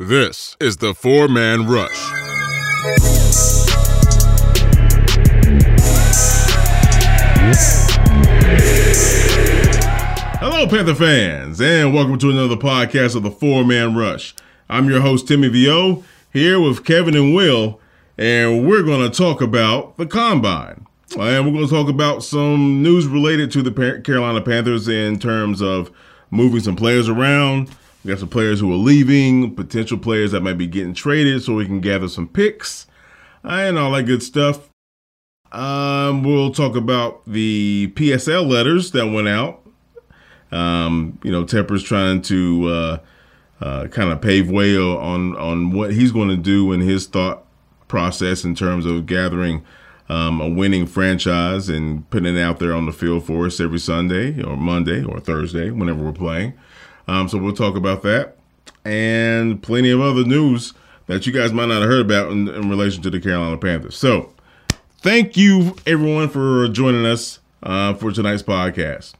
This is the four man rush. Hello, Panther fans, and welcome to another podcast of the Four Man Rush. I'm your host, Timmy VO, here with Kevin and Will, and we're going to talk about the combine. And we're going to talk about some news related to the Carolina Panthers in terms of moving some players around, we got some players who are leaving, potential players that might be getting traded, so we can gather some picks and all that good stuff. Um, we'll talk about the PSL letters that went out. Um, you know, Tepper's trying to uh, uh, kind of pave way on on what he's going to do in his thought process in terms of gathering um, a winning franchise and putting it out there on the field for us every Sunday or Monday or Thursday, whenever we're playing. Um, so we'll talk about that and plenty of other news that you guys might not have heard about in, in relation to the Carolina Panthers. So thank you everyone for joining us uh, for tonight's podcast.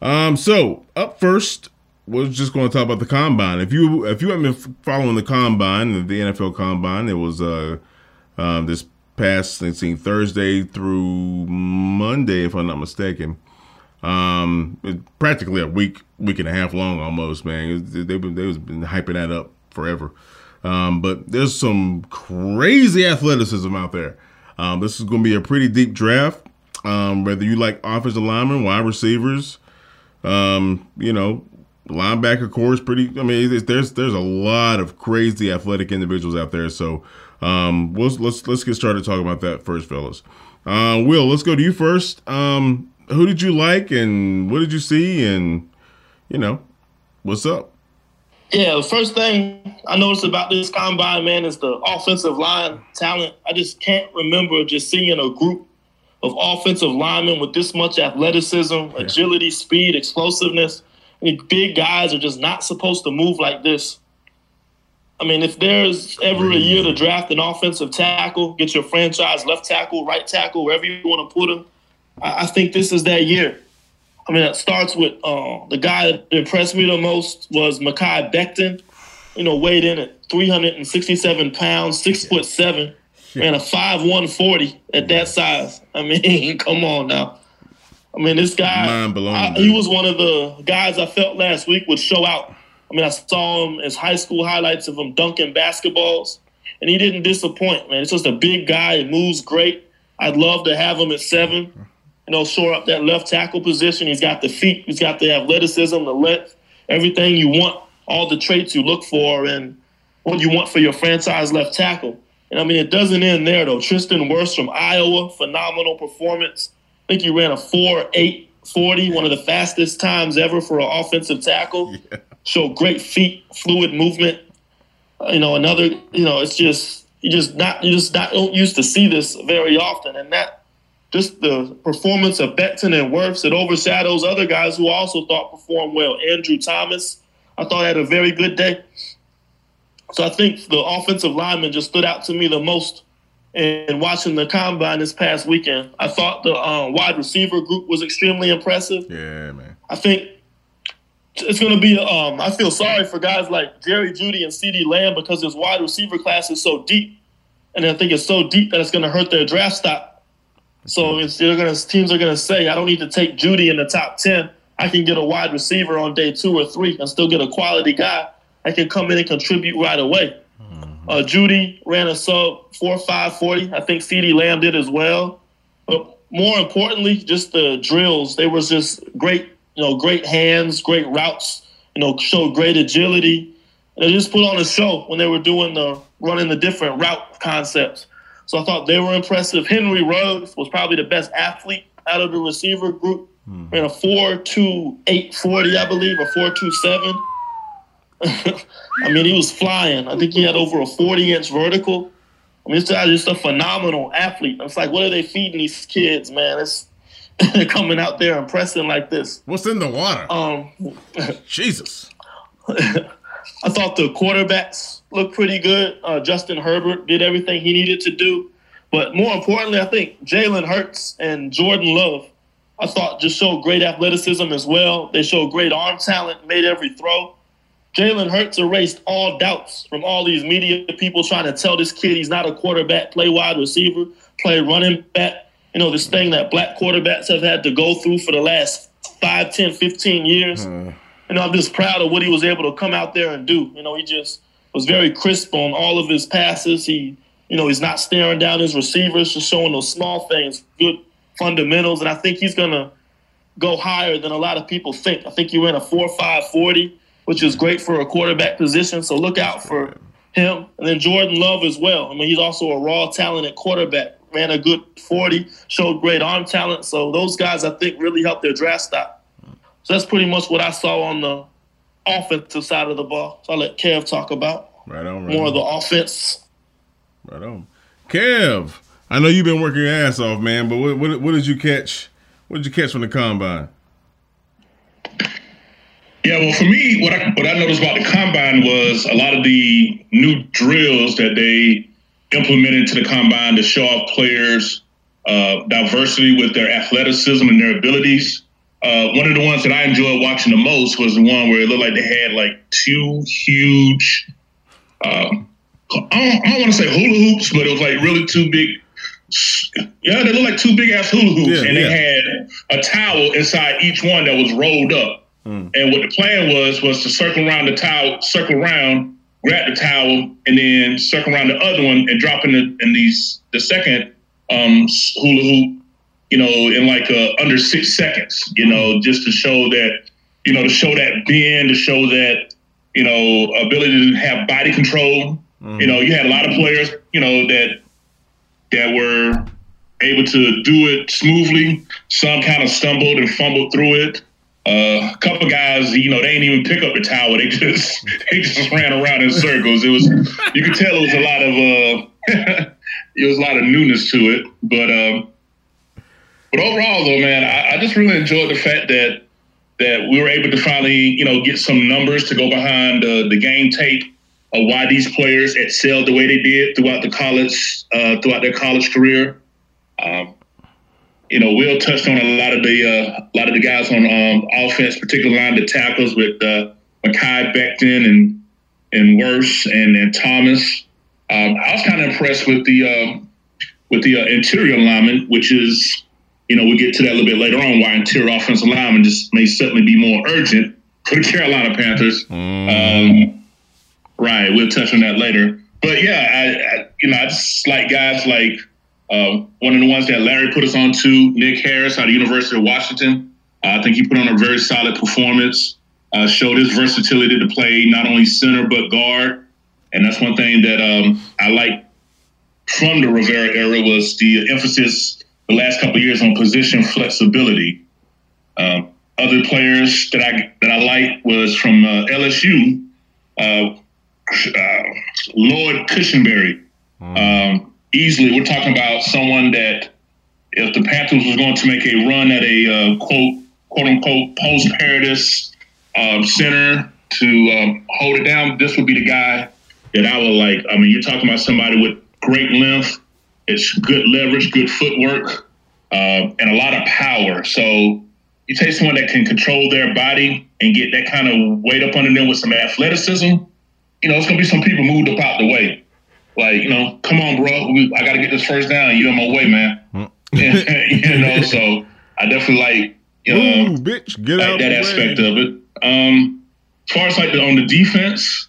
Um, so up first, we're just going to talk about the combine. If you if you haven't been following the combine, the NFL combine, it was uh, um, this past let's see, Thursday through Monday, if I'm not mistaken. Um, practically a week, week and a half long almost, man. They've been they've been hyping that up forever. Um, but there's some crazy athleticism out there. Um, this is going to be a pretty deep draft. Um, whether you like offensive linemen, wide receivers, um, you know, linebacker core is pretty. I mean, there's there's a lot of crazy athletic individuals out there. So um, we'll, let's let's get started talking about that first, fellas. Uh, Will, let's go to you first. Um, who did you like and what did you see and you know what's up? Yeah, the first thing I noticed about this combine, man, is the offensive line talent. I just can't remember just seeing a group of offensive linemen with this much athleticism, yeah. agility, speed, explosiveness. I mean, big guys are just not supposed to move like this. I mean, if there's ever a year to draft an offensive tackle, get your franchise left tackle, right tackle, wherever you want to put them, I, I think this is that year. I mean, it starts with uh, the guy that impressed me the most was Mekhi Becton. You know, weighed in at 367 pounds, six foot seven, and a five one forty at that size. I mean, come on now. I mean, this guy, I, he was one of the guys I felt last week would show out. I mean, I saw him as high school highlights of him dunking basketballs, and he didn't disappoint, man. It's just a big guy. He moves great. I'd love to have him at seven you know, shore up that left tackle position. He's got the feet, he's got the athleticism, the length, everything you want, all the traits you look for, and what you want for your franchise left tackle. And I mean, it doesn't end there though. Tristan Wirfs from Iowa, phenomenal performance. I think he ran a 4 8 40, one of the fastest times ever for an offensive tackle. Yeah. Showed great feet, fluid movement. Uh, you know, another, you know, it's just, you just not, you just not don't used to see this very often. And that, just the performance of Becton and Wirfs, it overshadows other guys who also thought performed well. Andrew Thomas, I thought had a very good day. So I think the offensive lineman just stood out to me the most in watching the combine this past weekend. I thought the um, wide receiver group was extremely impressive. Yeah, man. I think it's going to be. Um, I feel sorry for guys like Jerry Jeudy and CeeDee Lamb because his wide receiver class is so deep, and I think it's so deep that it's going to hurt their draft stock. So it's, they're gonna teams are gonna say, I don't need to take Jeudy in the top ten. I can get a wide receiver on day two or three and still get a quality guy. I can come in and contribute right away. Mm-hmm. Uh, Jeudy ran a sub four five forty. I think CeeDee Lamb did as well. But more importantly, just the drills. They was just great, you know, great hands, great routes. You know, showed great agility. They just put on a show when they were doing the running the different route concepts. So I thought they were impressive. Henry Ruggs was probably the best athlete out of the receiver group. Mm-hmm. Ran a four two eight forty, I believe, or four two seven. I mean, he was flying. I think he had over a forty inch vertical. I mean, this guy's just a phenomenal athlete. It's like, what are they feeding these kids, man? It's coming out there impressing like this. What's in the water? Um, Jesus. I thought the quarterbacks looked pretty good. Uh, Justin Herbert did everything he needed to do. But more importantly, I think Jalen Hurts and Jordan Love, I thought just showed great athleticism as well. They showed great arm talent, made every throw. Jalen Hurts erased all doubts from all these media people trying to tell this kid he's not a quarterback, play wide receiver, play running back. You know, this thing that black quarterbacks have had to go through for the last 5, 10, 15 years. Uh. You know, I'm just proud of what he was able to come out there and do. You know, he just was very crisp on all of his passes. He, you know, he's not staring down his receivers, just showing those small things, good fundamentals. And I think he's going to go higher than a lot of people think. I think he ran a 4 5 40 which is great for a quarterback position. So look out for him. And then Jordan Love as well. I mean, he's also a raw, talented quarterback. Ran a good 40, showed great arm talent. So those guys, I think, really helped their draft stock. So that's pretty much what I saw on the offensive side of the ball. So I'll let Kev talk about right on, right more on. of the offense. Right on. Kev, I know you've been working your ass off, man, but what, what, what did you catch? What did you catch from the combine? Yeah, well, for me, what I what I noticed about the combine was a lot of the new drills that they implemented to the combine to show off players' uh, diversity with their athleticism and their abilities. Uh, one of the ones that I enjoyed watching the most was the one where it looked like they had like two huge. Um, I don't, don't want to say hula hoops, but it was like really two big yeah, they look like two big ass hula hoops, yeah, and they had a towel inside each one that was rolled up. Mm. And what the plan was was to circle around the towel, circle around, grab the towel, and then circle around the other one and drop in the in these the second um, hula hoop, you know, in like uh, under six seconds, you know, just to show that, you know, to show that bend, to show that, you know, ability to have body control. Mm. You know, you had a lot of players, you know, that that were able to do it smoothly. Some kind of stumbled and fumbled through it. Uh, a couple guys, you know, they didn't even pick up the towel. They just they just ran around in circles. It was you could tell it was a lot of uh, it was a lot of newness to it. But um, but overall, though, man, I, I just really enjoyed the fact that that we were able to finally, you know, get some numbers to go behind uh, the game tape of why these players excelled the way they did throughout the college, uh, throughout their college career. Um, you know, Will touched on a lot of the uh, a lot of the guys on um, offense, particularly line the tackles with uh, Mekhi Becton and and Wirfs and and Thomas. Um, I was kind of impressed with the uh, with the uh, interior lineman, which is you know we'll get to that a little bit later on. Why interior offensive lineman just may certainly be more urgent for the Carolina Panthers. Mm. Um, right, we'll touch on that later. But yeah, I, I you know I just like guys like uh, one of the ones that Larry put us on to, Nick Harris out of University of Washington. Uh, I think he put on a very solid performance, uh, showed his versatility to play not only center but guard. And that's one thing that um, I like from the Rivera era was the emphasis the last couple years on position flexibility. Um, other players that I that I like was from uh, LSU, uh, uh, Lloyd Cushenberry. Mm. Um, easily, we're talking about someone that if the Panthers was going to make a run at a uh, quote quote unquote post Paradis um, center to um, hold it down, this would be the guy that I would like. I mean, you're talking about somebody with great length, it's good leverage, good footwork, uh, and a lot of power. So you take someone that can control their body and get that kind of weight up under them with some athleticism. You know, it's going to be some people moved up out the way. Like, you know, come on, bro. We, I got to get this first down. You on my way, man. Hmm. you know, so I definitely like, you know, Ooh, bitch, get like out that aspect way. of it. Um, as far as like the, on the defense,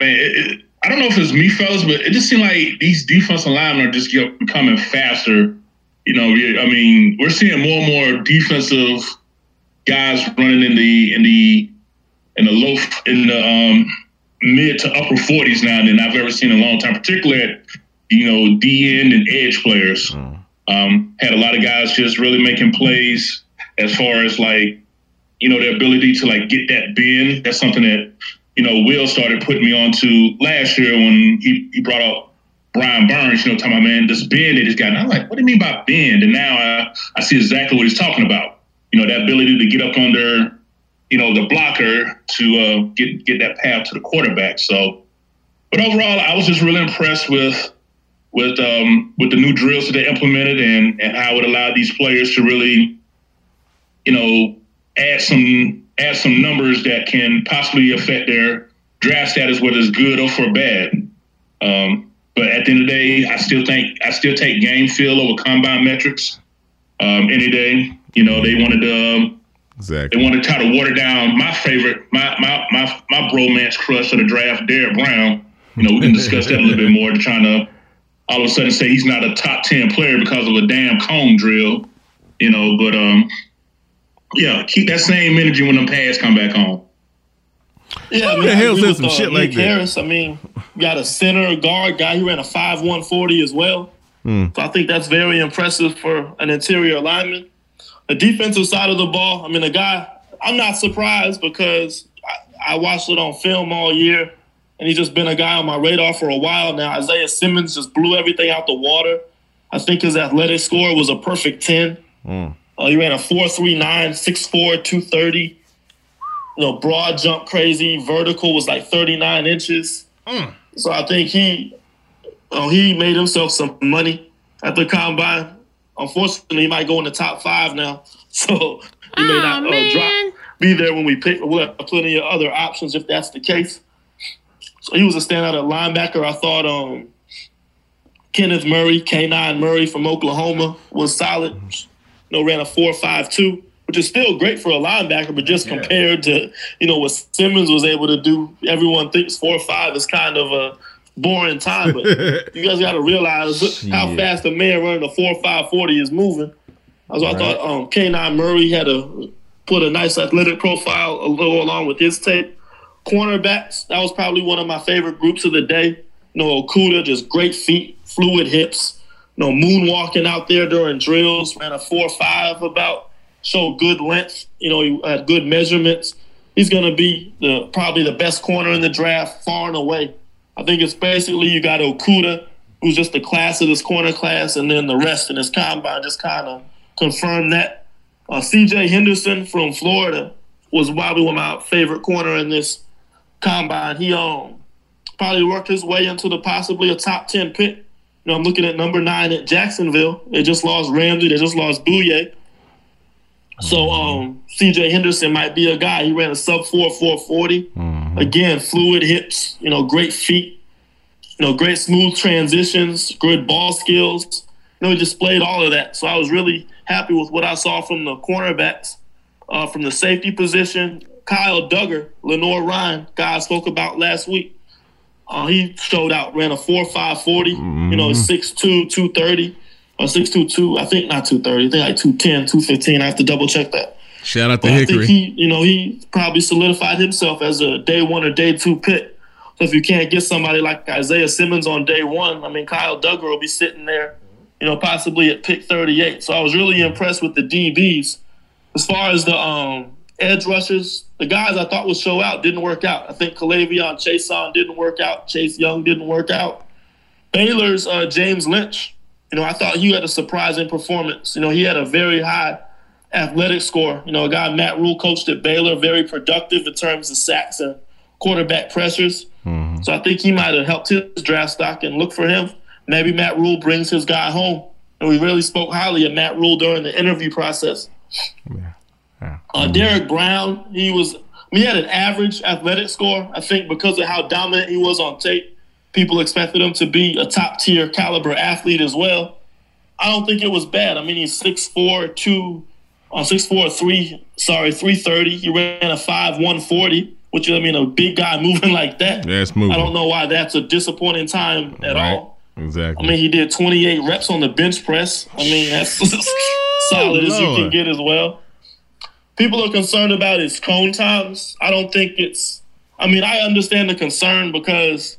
man, it, it, I don't know if it's me, fellas, but it just seemed like these defensive linemen are just get, becoming faster. You know, I mean, we're seeing more and more defensive guys running in the in the in the low in the um mid to upper 40s now than I've ever seen in a long time, particularly at, you know, D end and edge players. Mm. Um, had a lot of guys just really making plays as far as like, you know, their ability to like get that bend. That's something that, you know, Will started putting me on to last year when he, he brought up Brian Burns, you know, talking about, man, this bend that he's got. And I'm like, what do you mean by bend? And now I, I see exactly what he's talking about. You know, that ability to get up under you know, the blocker to uh, get get that path to the quarterback. So, but overall, I was just really impressed with with um, with the new drills that they implemented and and how it allowed these players to really, you know, add some add some numbers that can possibly affect their draft status, whether it's good or for bad. Um, but at the end of the day, I still think I still take game feel over combine metrics um, any day. You know, they wanted to um, exactly. they wanted to try to water down my favorite, my my my my bromance crush of the draft, Derrick Brown. You know, we can discuss that a little bit more. To trying to all of a sudden say he's not a top ten player because of a damn cone drill. You know, but um, yeah, keep that same energy when the pads come back home. Yeah, I mean, the hell said some shit Nick like Harris, that? I mean, got a center guard guy who ran a five one forty as well. Mm. So I think that's very impressive for an interior lineman. The defensive side of the ball, I mean, the guy, I'm not surprised because I, I watched it on film all year, and he's just been a guy on my radar for a while now. Isaiah Simmons just blew everything out the water. I think his athletic score was a perfect 10. Mm. Uh, he ran a 4.39, 6'4, 230 you know, broad jump crazy. Vertical was like 39 inches. Mm. So I think he uh, he made himself some money at the combine. Unfortunately, he might go in the top five now. So he may not uh, drop, be there when we pick. We'll have plenty of other options if that's the case. So he was a standout at linebacker. I thought um, Kenneth Murray, K9 Murray from Oklahoma, was solid. You know, ran a 4.52 which is still great for a linebacker, but just yeah. compared to you know what Simmons was able to do, everyone thinks four five is kind of a boring time. But you guys got to realize how fast a man running a four five forty is moving. So right. I thought um, K9 Murray had a put a nice athletic profile a little along with his tape. Cornerbacks, that was probably one of my favorite groups of the day. You know, Okudah, just great feet, fluid hips. Know, moonwalking out there during drills, ran a four five about showed good length. You know, he had good measurements. He's going to be the probably the best corner in the draft, far and away. I think it's basically you got Okudah, who's just the class of this corner class, and then the rest in this combine just kind of confirmed that. Uh, C.J. Henderson from Florida was probably one of my favorite corner in this combine. He um probably worked his way into the possibly a top ten pick. You know, I'm looking at number nine at Jacksonville. They just lost Ramsey. They just lost Bouye. So um, CJ Henderson might be a guy. He ran a sub four four forty. Mm-hmm. Again, fluid hips, you know, great feet, you know, great smooth transitions, good ball skills. You know, he displayed all of that. So I was really happy with what I saw from the cornerbacks. Uh, from the safety position, Kyle Dugger, Lenoir-Rhyne, guy I spoke about last week. Uh, he showed out, ran a 4 5 40, mm-hmm. you know, 6'2, 230 or 622, I think not 230, I think like 210, 215. I have to double check that. Shout out to but Hickory. I think he, you know, he probably solidified himself as a day one or day two pick. So if you can't get somebody like Isaiah Simmons on day one, I mean, Kyle Dugger will be sitting there, you know, possibly at pick 38. So I was really impressed with the DBs. As far as the um, edge rushers, the guys I thought would show out didn't work out. I think K'Lavon Chaisson didn't work out. Chase Young didn't work out. Baylor's uh, James Lynch you know, I thought he had a surprising performance. You know, he had a very high athletic score. You know, a guy Matt Rhule coached at Baylor, very productive in terms of sacks and quarterback pressures. Mm-hmm. So I think he might have helped his draft stock and look for him. Maybe Matt Rhule brings his guy home. And we really spoke highly of Matt Rhule during the interview process. Yeah. Yeah. Uh, Derrick Brown, he was he had an average athletic score. I think because of how dominant he was on tape people expected him to be a top tier caliber athlete as well. I don't think it was bad. I mean, he's 6'4", 2, uh, 6'4", 3, sorry, 330. He ran a 5'1", 140, which, I mean, a big guy moving like that. Yeah, it's moving. I don't know why that's a disappointing time at right. all. Exactly. I mean, he did 28 reps on the bench press. I mean, that's solid as you can get as well. People are concerned about his cone times. I don't think it's. I mean, I understand the concern because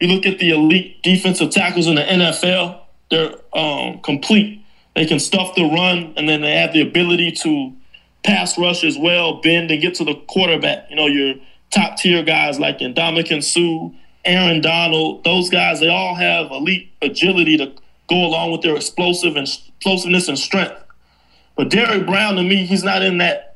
you look at the elite defensive tackles in the NFL, they're um, complete. They can stuff the run, and then they have the ability to pass rush as well, bend and get to the quarterback. You know, your top tier guys like Ndamukong Suh, Aaron Donald, those guys, they all have elite agility to go along with their explosive and explosiveness and strength. But Derrick Brown, to me, he's not in that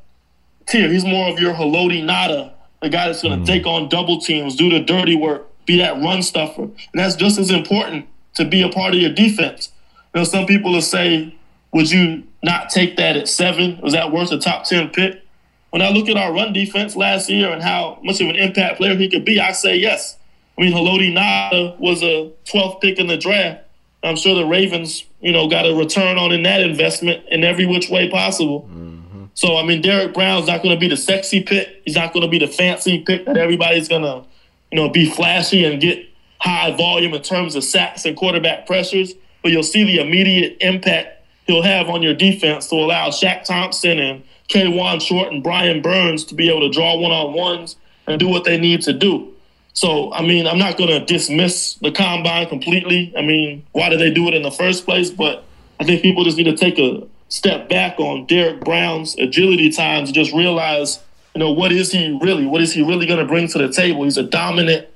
tier. He's more of your Haloti Ngata, the guy that's going to mm-hmm. take on double teams, do the dirty work, be that run stuffer. And that's just as important to be a part of your defense. You know, some people will say, would you not take that at seven? Was that worth a top 10 pick? when I look at our run defense last year and how much of an impact player he could be, I say yes. I mean, Haloti Ngata was a 12th pick in the draft. I'm sure the Ravens, you know, got a return on in that investment in every which way possible. Mm-hmm. So, I mean, Derrick Brown's not going to be the sexy pick. He's not going to be the fancy pick that everybody's going to, you know, be flashy and get high volume in terms of sacks and quarterback pressures. But you'll see the immediate impact he'll have on your defense to allow Shaq Thompson and Kawann Short and Brian Burns to be able to draw one on ones and do what they need to do. So, I mean, I'm not going to dismiss the combine completely. I mean, why did they do it in the first place? But I think people just need to take a step back on Derrick Brown's agility times and just realize, you know, what is he really? What is he really going to bring to the table? He's a dominant,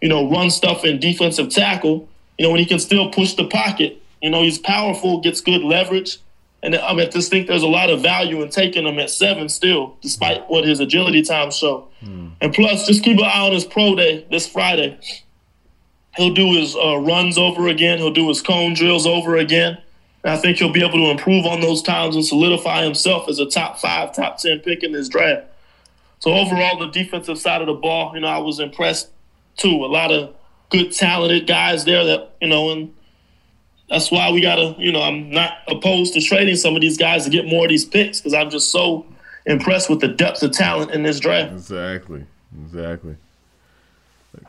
you know, run stuff and defensive tackle. You know, when he can still push the pocket. You know, he's powerful, gets good leverage. And I mean, I just think there's a lot of value in taking him at seven still, despite what his agility times show. Mm. And plus, just keep an eye on his pro day this Friday. He'll do his uh, runs over again. He'll do his cone drills over again. I think he'll be able to improve on those times and solidify himself as a top five, top 10 pick in this draft. So overall, the defensive side of the ball, you know, I was impressed too. A lot of good, talented guys there that, you know, and that's why we gotta, you know, I'm not opposed to trading some of these guys to get more of these picks because I'm just so impressed with the depth of talent in this draft. Exactly, exactly.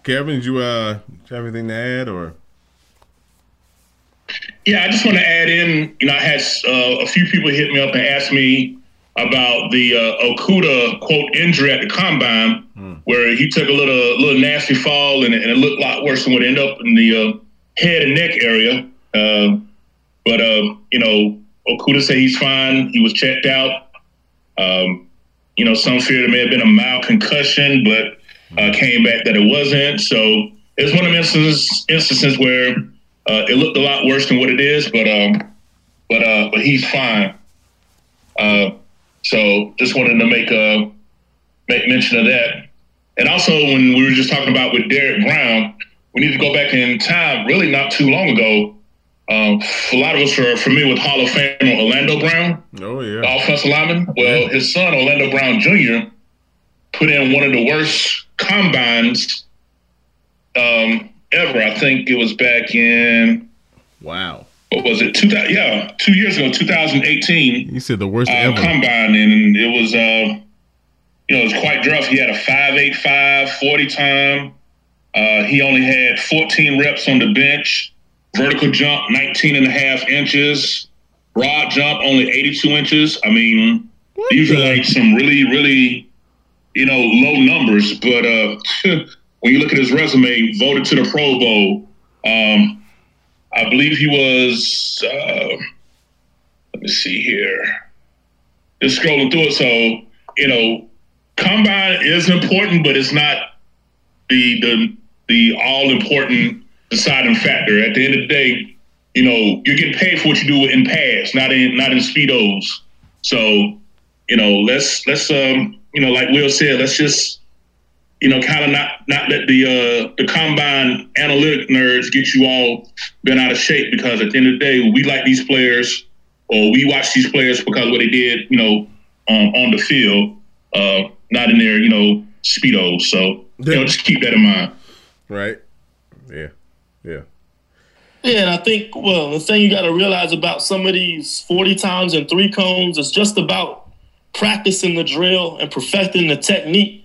Kevin, did you uh have anything to add or? Yeah, I just want to add in. You know, I had uh, a few people hit me up and ask me about the uh, Okudah quote injury at the combine, hmm. where he took a little little nasty fall and, and, it looked a lot worse than what ended up in the uh, head and neck area. Um, but uh, you know, Okudah said he's fine. He was checked out. Um, you know, some fear there may have been a mild concussion, but uh, came back that it wasn't. So it's one of instances instances where uh, it looked a lot worse than what it is, but um, but uh, but he's fine. Uh, so just wanted to make a uh, make mention of that. And also, when we were just talking about with Derrick Brown, we need to go back in time. Really, not too long ago, um, a lot of us are familiar with Hall of Famer Orlando Brown. Oh yeah, the offensive lineman. Well, yeah. his son Orlando Brown Jr. put in one of the worst combines um, ever. I think it was back in. Wow. What was it? Two thousand? Yeah, two years ago, 2018. You said the worst uh, ever. combine, and it was. Uh, you know, it was quite rough. He had a 5'8", 40 time. Uh, he only had 14 reps on the bench. Vertical jump, 19 and a half inches. Broad jump, only 82 inches. I mean, what these are like some really, really, you know, low numbers. But uh, when you look at his resume, voted to the Pro Bowl. Um, I believe he was. Uh, let me see here. Just scrolling through it. So you know, combine is important, but it's not the the the all important deciding factor. At the end of the day, you know, you're getting paid for what you do in pads, not in not in speedos. So, you know, let's let's um, you know, like Will said, let's just you know, kind of not not let the uh, the combine analytic nerds get you all bent out of shape because at the end of the day, we like these players or we watch these players because what they did, you know, um, on the field, uh, not in their you know speedos. So you know, just keep that in mind. Right. Yeah. Yeah. Yeah, and I think well, the thing you got to realize about some of these forty times and three cones is just about practicing the drill and perfecting the technique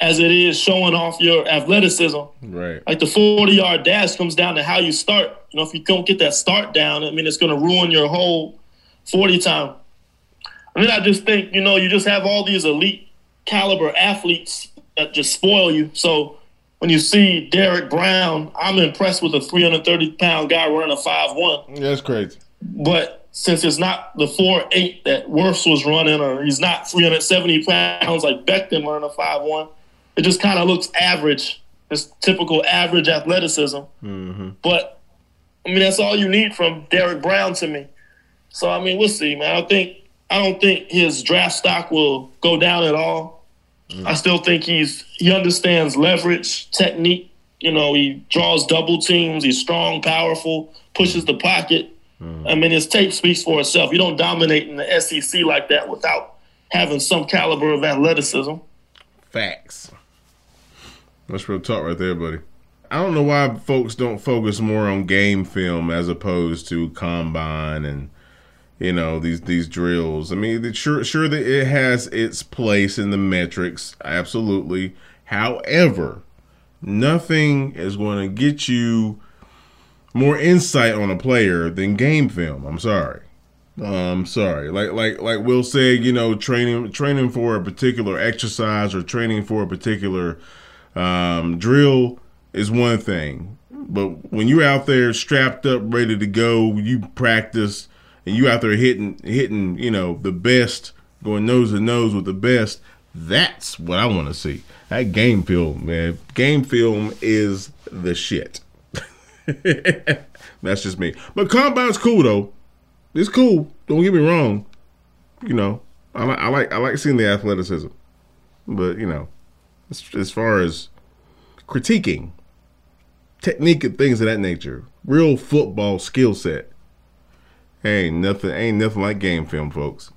as it is showing off your athleticism. Right. Like the 40 yard dash comes down to how you start. You know, if you don't get that start down, I mean, it's going to ruin your whole 40 time. I mean, I just think, you know, you just have all these elite caliber athletes that just spoil you. So when you see Derrick Brown, I'm impressed with a 330 pound guy running a 5'1. That's crazy. But since it's not the 4 8 that Wirfs was running, or he's not 370 pounds like Becton running a 5'1, it just kind of looks average. It's typical average athleticism. Mm-hmm. But, I mean, that's all you need from Derrick Brown to me. So, I mean, we'll see, man. I think I don't think his draft stock will go down at all. Mm. I still think he's he understands leverage, technique. You know, he draws double teams. He's strong, powerful, pushes the pocket. Mm. I mean, his tape speaks for itself. You don't dominate in the SEC like that without having some caliber of athleticism. Facts. That's real talk right there, buddy. I don't know why folks don't focus more on game film as opposed to combine and you know these these drills. I mean, sure sure that it has its place in the metrics, absolutely. However, nothing is going to get you more insight on a player than game film. I'm sorry. I'm sorry. Like like like Will said, you know, training training for a particular exercise or training for a particular um, drill is one thing, but when you're out there strapped up, ready to go, you practice and you out there hitting hitting, you know, the best, going nose to nose with the best. That's what I want to see. That game film, man. Game film is the shit. That's just me. But combine's cool though. It's cool. Don't get me wrong. You know, I, I like I like seeing the athleticism, but you know, as, as far as critiquing technique and things of that nature, real football skill set, ain't nothing ain't nothing like game film, folks.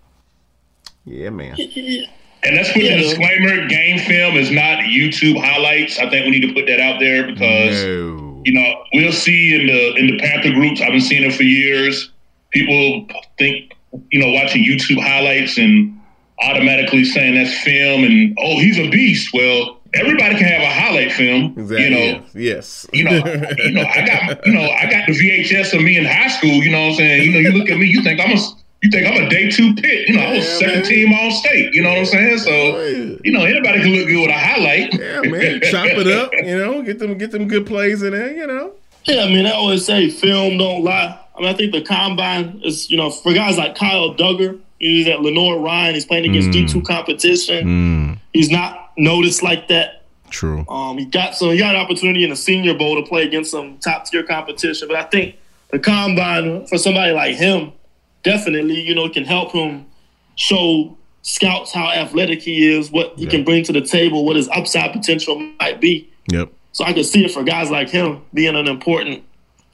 Yeah, man. And let's put yeah. a disclaimer: game film is not YouTube highlights. I think we need to put that out there because no. you know we'll see in the in the Panther groups. I've been seeing it for years. People think you know watching YouTube highlights and automatically saying that's film and oh he's a beast. Well, everybody can have a highlight film. Exactly. You know, yes. You know, you know, I got you know, I got the VHS of me in high school. You know what I'm saying? You know, you look at me, you think I'm a you think I'm a day two pick. You know, I was yeah, second man. team all state. You know what I'm saying? So, you know, anybody can look good with a highlight. Yeah, man. Chop it up, you know, get them get them good plays in there, you know. Yeah, I mean, I always say film don't lie. I mean, I think the combine is, you know, for guys like Kyle Dugger, he's at Lenoir-Rhyne, he's playing against mm. D2 competition. Mm. He's not noticed like that. True. Um, he got so he got an opportunity in the Senior Bowl to play against some top tier competition, but I think the combine for somebody like him definitely, you know, can help him show scouts how athletic he is, what he yep. can bring to the table, what his upside potential might be. Yep. So I can see it for guys like him being an important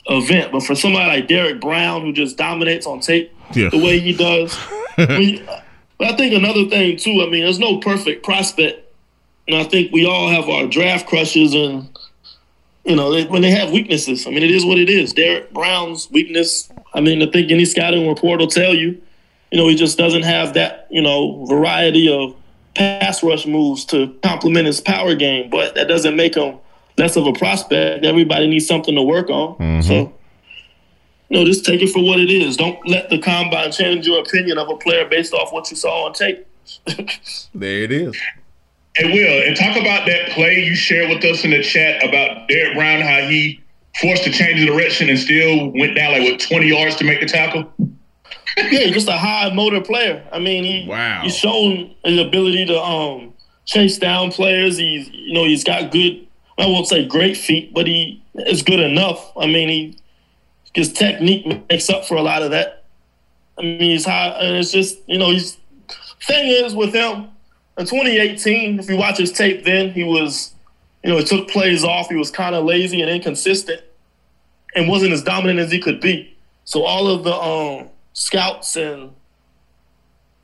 event, but for somebody like Derrick Brown who just dominates on tape yeah. the way he does. I mean, I think another thing too. I mean, there's no perfect prospect and I think we all have our draft crushes and you know, they, when they have weaknesses. I mean, it is what it is. Derrick Brown's weakness, I mean, I think any scouting report will tell you, you know, he just doesn't have that, you know, variety of pass rush moves to complement his power game, but that doesn't make him less of a prospect. Everybody needs something to work on. Mm-hmm. So, you know, just take it for what it is. Don't let the combine change your opinion of a player based off what you saw on tape. there it is. Hey, Will, and talk about that play you shared with us in the chat about Derrick Brown, how he forced to change the direction and still went down like with twenty yards to make the tackle. yeah, just a high motor player. I mean, he wow. he's shown his ability to um, chase down players. He's you know he's got good. I won't say great feet, but he is good enough. I mean, he his technique makes up for a lot of that. I mean, he's high, it's just you know he's thing is with him in 2018, if you watch his tape then, he was, you know, he took plays off. He was kind of lazy and inconsistent and wasn't as dominant as he could be. So all of the um, scouts and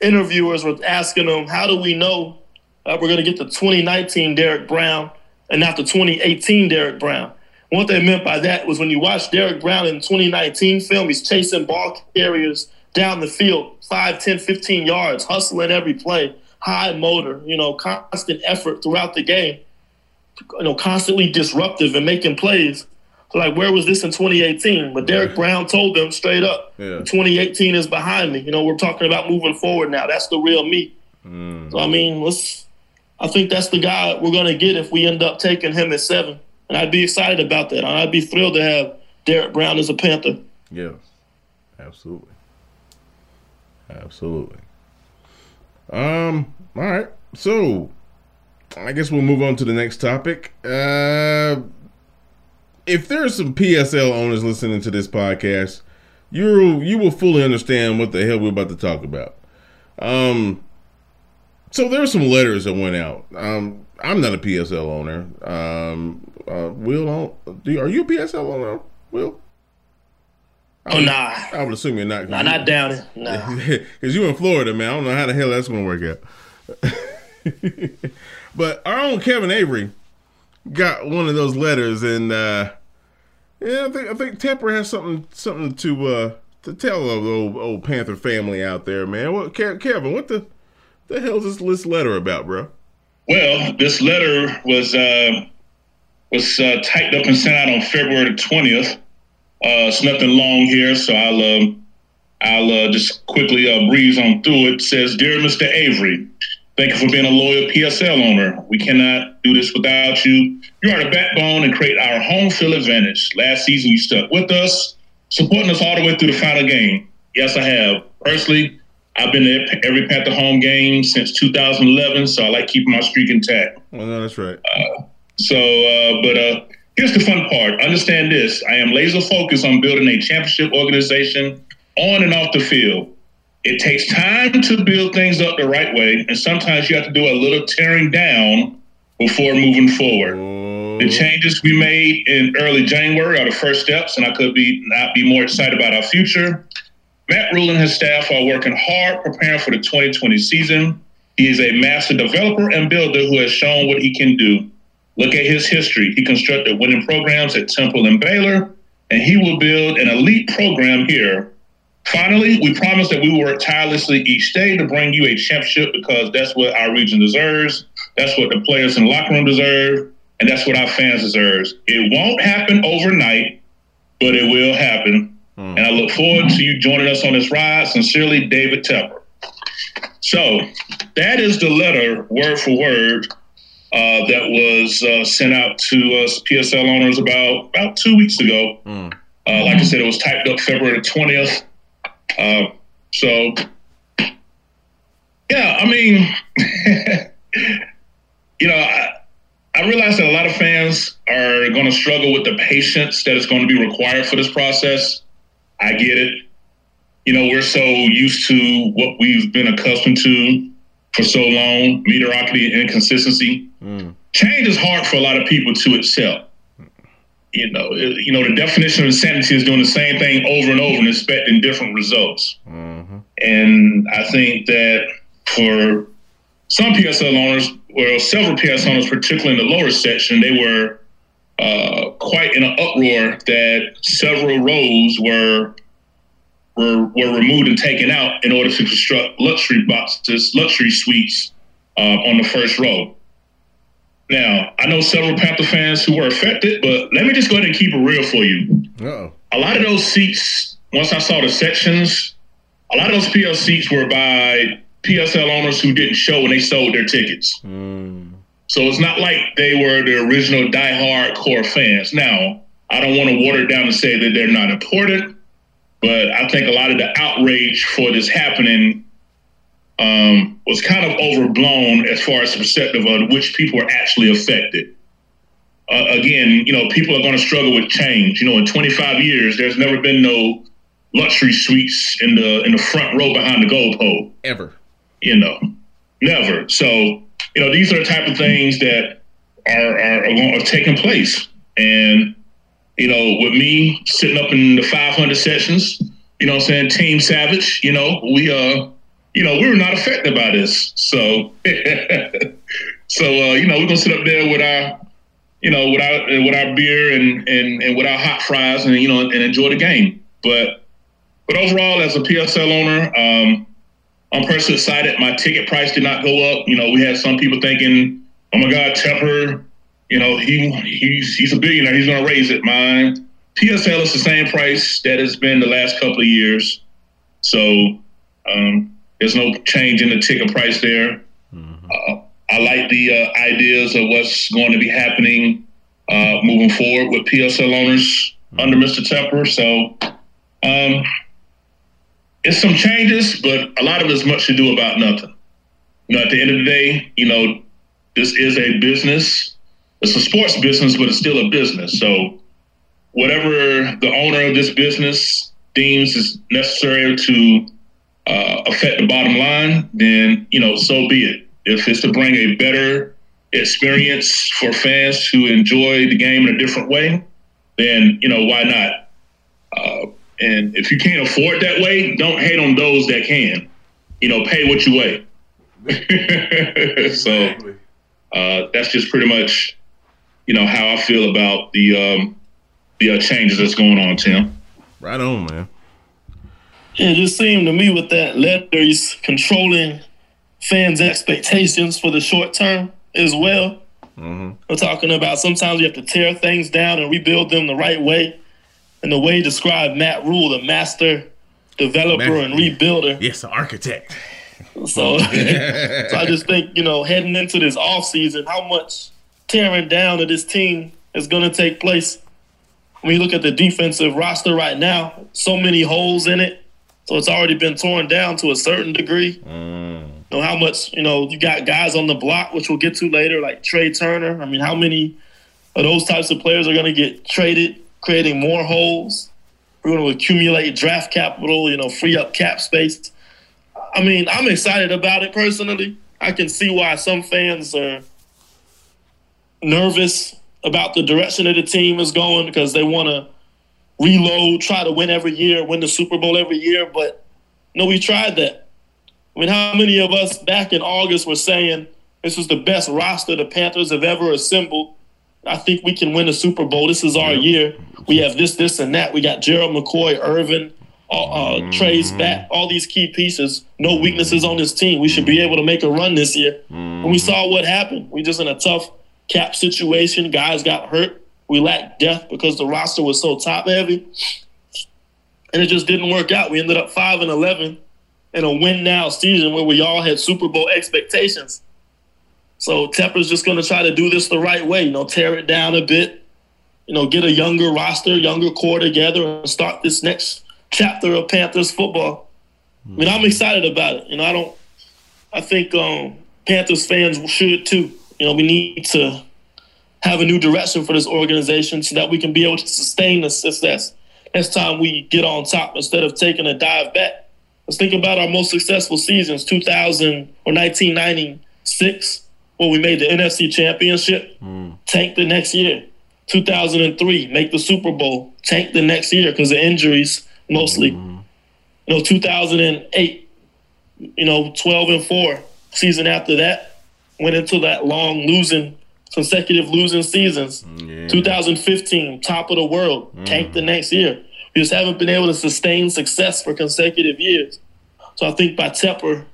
interviewers were asking him, how do we know uh, we're going to get the 2019 Derrick Brown and not the 2018 Derrick Brown? What they meant by that was when you watch Derrick Brown in 2019 film, he's chasing ball carriers down the field, 5, 10, 15 yards, hustling every play high motor, you know, constant effort throughout the game, you know, constantly disruptive and making plays. So like, where was this in 2018? But Derrick Brown told them straight up, yeah. 2018 is behind me. You know, we're talking about moving forward now. That's the real me. Mm. So I mean, let's. I think that's the guy we're going to get if we end up taking him at seven, and I'd be excited about that. I'd be thrilled to have Derrick Brown as a Panther. Yeah, absolutely, absolutely. Um. All right. So, I guess we'll move on to the next topic. Uh, if there are some PSL owners listening to this podcast, you you will fully understand what the hell we're about to talk about. Um. So there are some letters that went out. Um, I'm not a PSL owner. Um, uh, Will, do you, are you a PSL owner? Will? Oh nah, I would assume you're not. Nah, not down it. Nah, because you in Florida, man. I don't know how the hell that's gonna work out. but our own Kevin Avery got one of those letters, and uh, yeah, I think I think Tepper has something something to uh, to tell the old, old Panther family out there, man. What, Kevin? What the the hell is this, this letter about, bro? Well, this letter was uh, was uh, typed up and sent out on February twentieth. Uh, it's nothing long here, so I'll um, I'll uh, just quickly uh, breeze on through it. it. Says, "Dear Mr. Avery, thank you for being a loyal PSL owner. We cannot do this without you. You are the backbone and create our home field advantage. Last season, you stuck with us, supporting us all the way through the final game. Yes, I have personally." I've been at every Panther home game since 2011, so I like keeping my streak intact. Well, no, that's right. Uh, so, uh, but uh, here's the fun part. Understand this: I am laser focused on building a championship organization on and off the field. It takes time to build things up the right way, and sometimes you have to do a little tearing down before moving forward. The changes we made in early January are the first steps, and I could be not be more excited about our future. Matt Rhule and his staff are working hard preparing for the 2020 season. He is a master developer and builder who has shown what he can do. Look at his history. He constructed winning programs at Temple and Baylor, and he will build an elite program here. Finally, we promise that we will work tirelessly each day to bring you a championship because that's what our region deserves. That's what the players in the locker room deserve, and that's what our fans deserve. It won't happen overnight, but it will happen. Mm. And I look forward to you joining us on this ride. Sincerely, David Tepper. So that is the letter, word for word, uh, that was uh, sent out to us PSL owners about about two weeks ago. Mm. Uh, like I said, it was typed up February twentieth. Uh, so, yeah, I mean, you know, I, I realize that a lot of fans are going to struggle with the patience that is going to be required for this process. I get it. You know, we're so used to what we've been accustomed to for so long, mediocrity and inconsistency. Mm. Change is hard for a lot of people to accept. You know, it, you know the definition of insanity is doing the same thing over and over and expecting different results. Mm-hmm. And I think that for some PSL owners, well, several PSL owners, particularly in the lower section, they were uh, quite in an uproar that several roles were were were removed and taken out in order to construct luxury boxes, luxury suites uh, on the first row. Now, I know several Panther fans who were affected, but let me just go ahead and keep it real for you. Uh-oh. A lot of those seats, once I saw the sections, a lot of those PL seats were by PSL owners who didn't show when they sold their tickets. Mm. So it's not like they were the original die-hard core fans. Now, I don't want to water down and say that they're not important, but I think a lot of the outrage for this happening um, was kind of overblown as far as the perspective of which people are actually affected. Uh, again, you know, people are going to struggle with change. You know, in 25 years, there's never been no luxury suites in the in the front row behind the goalpost ever. You know, never. So you know, these are the type of things that are, are, are, are taking place. And, you know, with me sitting up in the 500 sessions, you know I'm saying, Team Savage, you know, we, uh, you know, we were not affected by this. So, so, uh, you know, we're going to sit up there with our, you know, with our, with our beer and, and, and with our hot fries and, you know, and enjoy the game. But, but overall, as a PSL owner, um, I'm personally excited. My ticket price did not go up. You know, we had some people thinking, "Oh my God, Tepper, you know, he he's he's a billionaire. He's going to raise it." Mine PSL is the same price that it's been the last couple of years. So um, there's no change in the ticket price there. Mm-hmm. Uh, I like the uh, ideas of what's going to be happening uh, moving forward with PSL owners mm-hmm. under Mr. Tepper. So. Um, it's some changes, but a lot of it is much to do about nothing. You know, at the end of the day, you know, this is a business. It's a sports business, but it's still a business. So whatever the owner of this business deems is necessary to uh, affect the bottom line, then you know, so be it. If it's to bring a better experience for fans who enjoy the game in a different way, then you know why not? Uh, And if you can't afford that way, don't hate on those that can. You know, pay what you weigh. so uh, that's just pretty much, you know, how I feel about the um, the uh, changes that's going on, Tim. Right on, man. Yeah, it just seemed to me with that letter, he's controlling fans' expectations for the short term as well. Mm-hmm. We're talking about sometimes you have to tear things down and rebuild them the right way. And the way described Matt Rhule, the master developer Man. and rebuilder. Yes, an architect. So, so I just think, you know, heading into this off season, how much tearing down of this team is going to take place. When you look at the defensive roster right now, so many holes in it. So it's already been torn down to a certain degree. Mm. You know how much, you know, you got guys on the block, which we'll get to later, like Trai Turner. I mean, how many of those types of players are going to get traded, creating more holes? We're going to accumulate draft capital, you know, free up cap space. I mean, I'm excited about it personally. I can see why some fans are nervous about the direction of the team is going because they want to reload, try to win every year, win the Super Bowl every year. But no, we tried that. I mean, how many of us back in August were saying this was the best roster the Panthers have ever assembled? I think we can win a Super Bowl. This is our year. We have this, this, and that. We got Gerald McCoy, Irvin, uh, uh, Trai's back, all these key pieces. No weaknesses on this team. We should be able to make a run this year. And we saw what happened. We just in a tough cap situation. Guys got hurt. We lacked depth because the roster was so top heavy, and it just didn't work out. We ended up five and eleven in a win now season where we all had Super Bowl expectations. So Tepper's just going to try to do this the right way. You know, tear it down a bit. You know, get a younger roster, younger core together, and start this next chapter of Panthers football. I mean, I'm excited about it. You know, I don't. I think um, Panthers fans should too. You know, we need to have a new direction for this organization so that we can be able to sustain the success next time we get on top instead of taking a dive back. Let's think about our most successful seasons, 2000 or 1996, when we made the NFC Championship, mm. tank the next year. 2003, make the Super Bowl, tank the next year because of injuries mostly. Mm. You know, 2008, you know, 12 and 4, season after that, went into that long losing consecutive losing seasons. Yeah. 2015, top of the world, mm. tanked the next year. We just haven't been able to sustain success for consecutive years. So I think by Tepper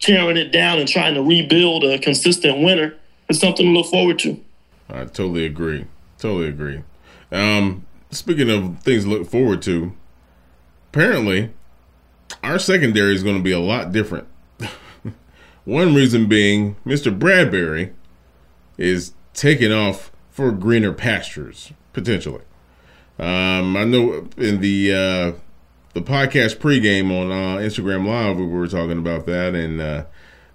tearing it down and trying to rebuild a consistent winner is something to look forward to. I totally agree. Totally agree. Um, speaking of things to look forward to, apparently our secondary is going to be a lot different. One reason being Mr. Bradberry is taking off for greener pastures potentially. Um, I know in the uh, the podcast pregame on uh, Instagram Live we were talking about that, and uh,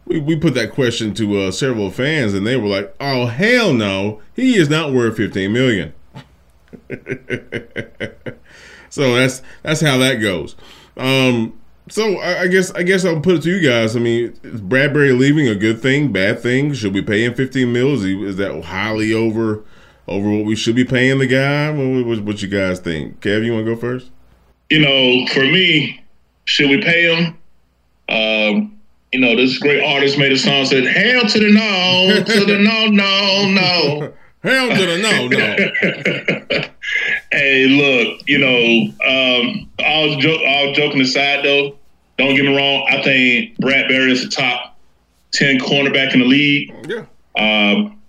we we put that question to uh, several fans, and they were like, "Oh hell no, he is not worth fifteen million. so that's that's how that goes. Um, so I, I, guess I guess I'll put it to you guys. I mean, is Bradberry leaving a good thing, bad thing? Should we pay him fifteen mils? Is that highly over over what we should be paying the guy? What, what, what you guys think? Kev, you want to go first? You know, for me, should we pay him? Um, you know, this great artist made a song said, "Hell to the no, to the no, no, no." Hell to no, no. hey, look, you know, um, all, all joking aside, though, don't get me wrong. I think Bradberry is the top 10 cornerback in the league. Yeah. Um,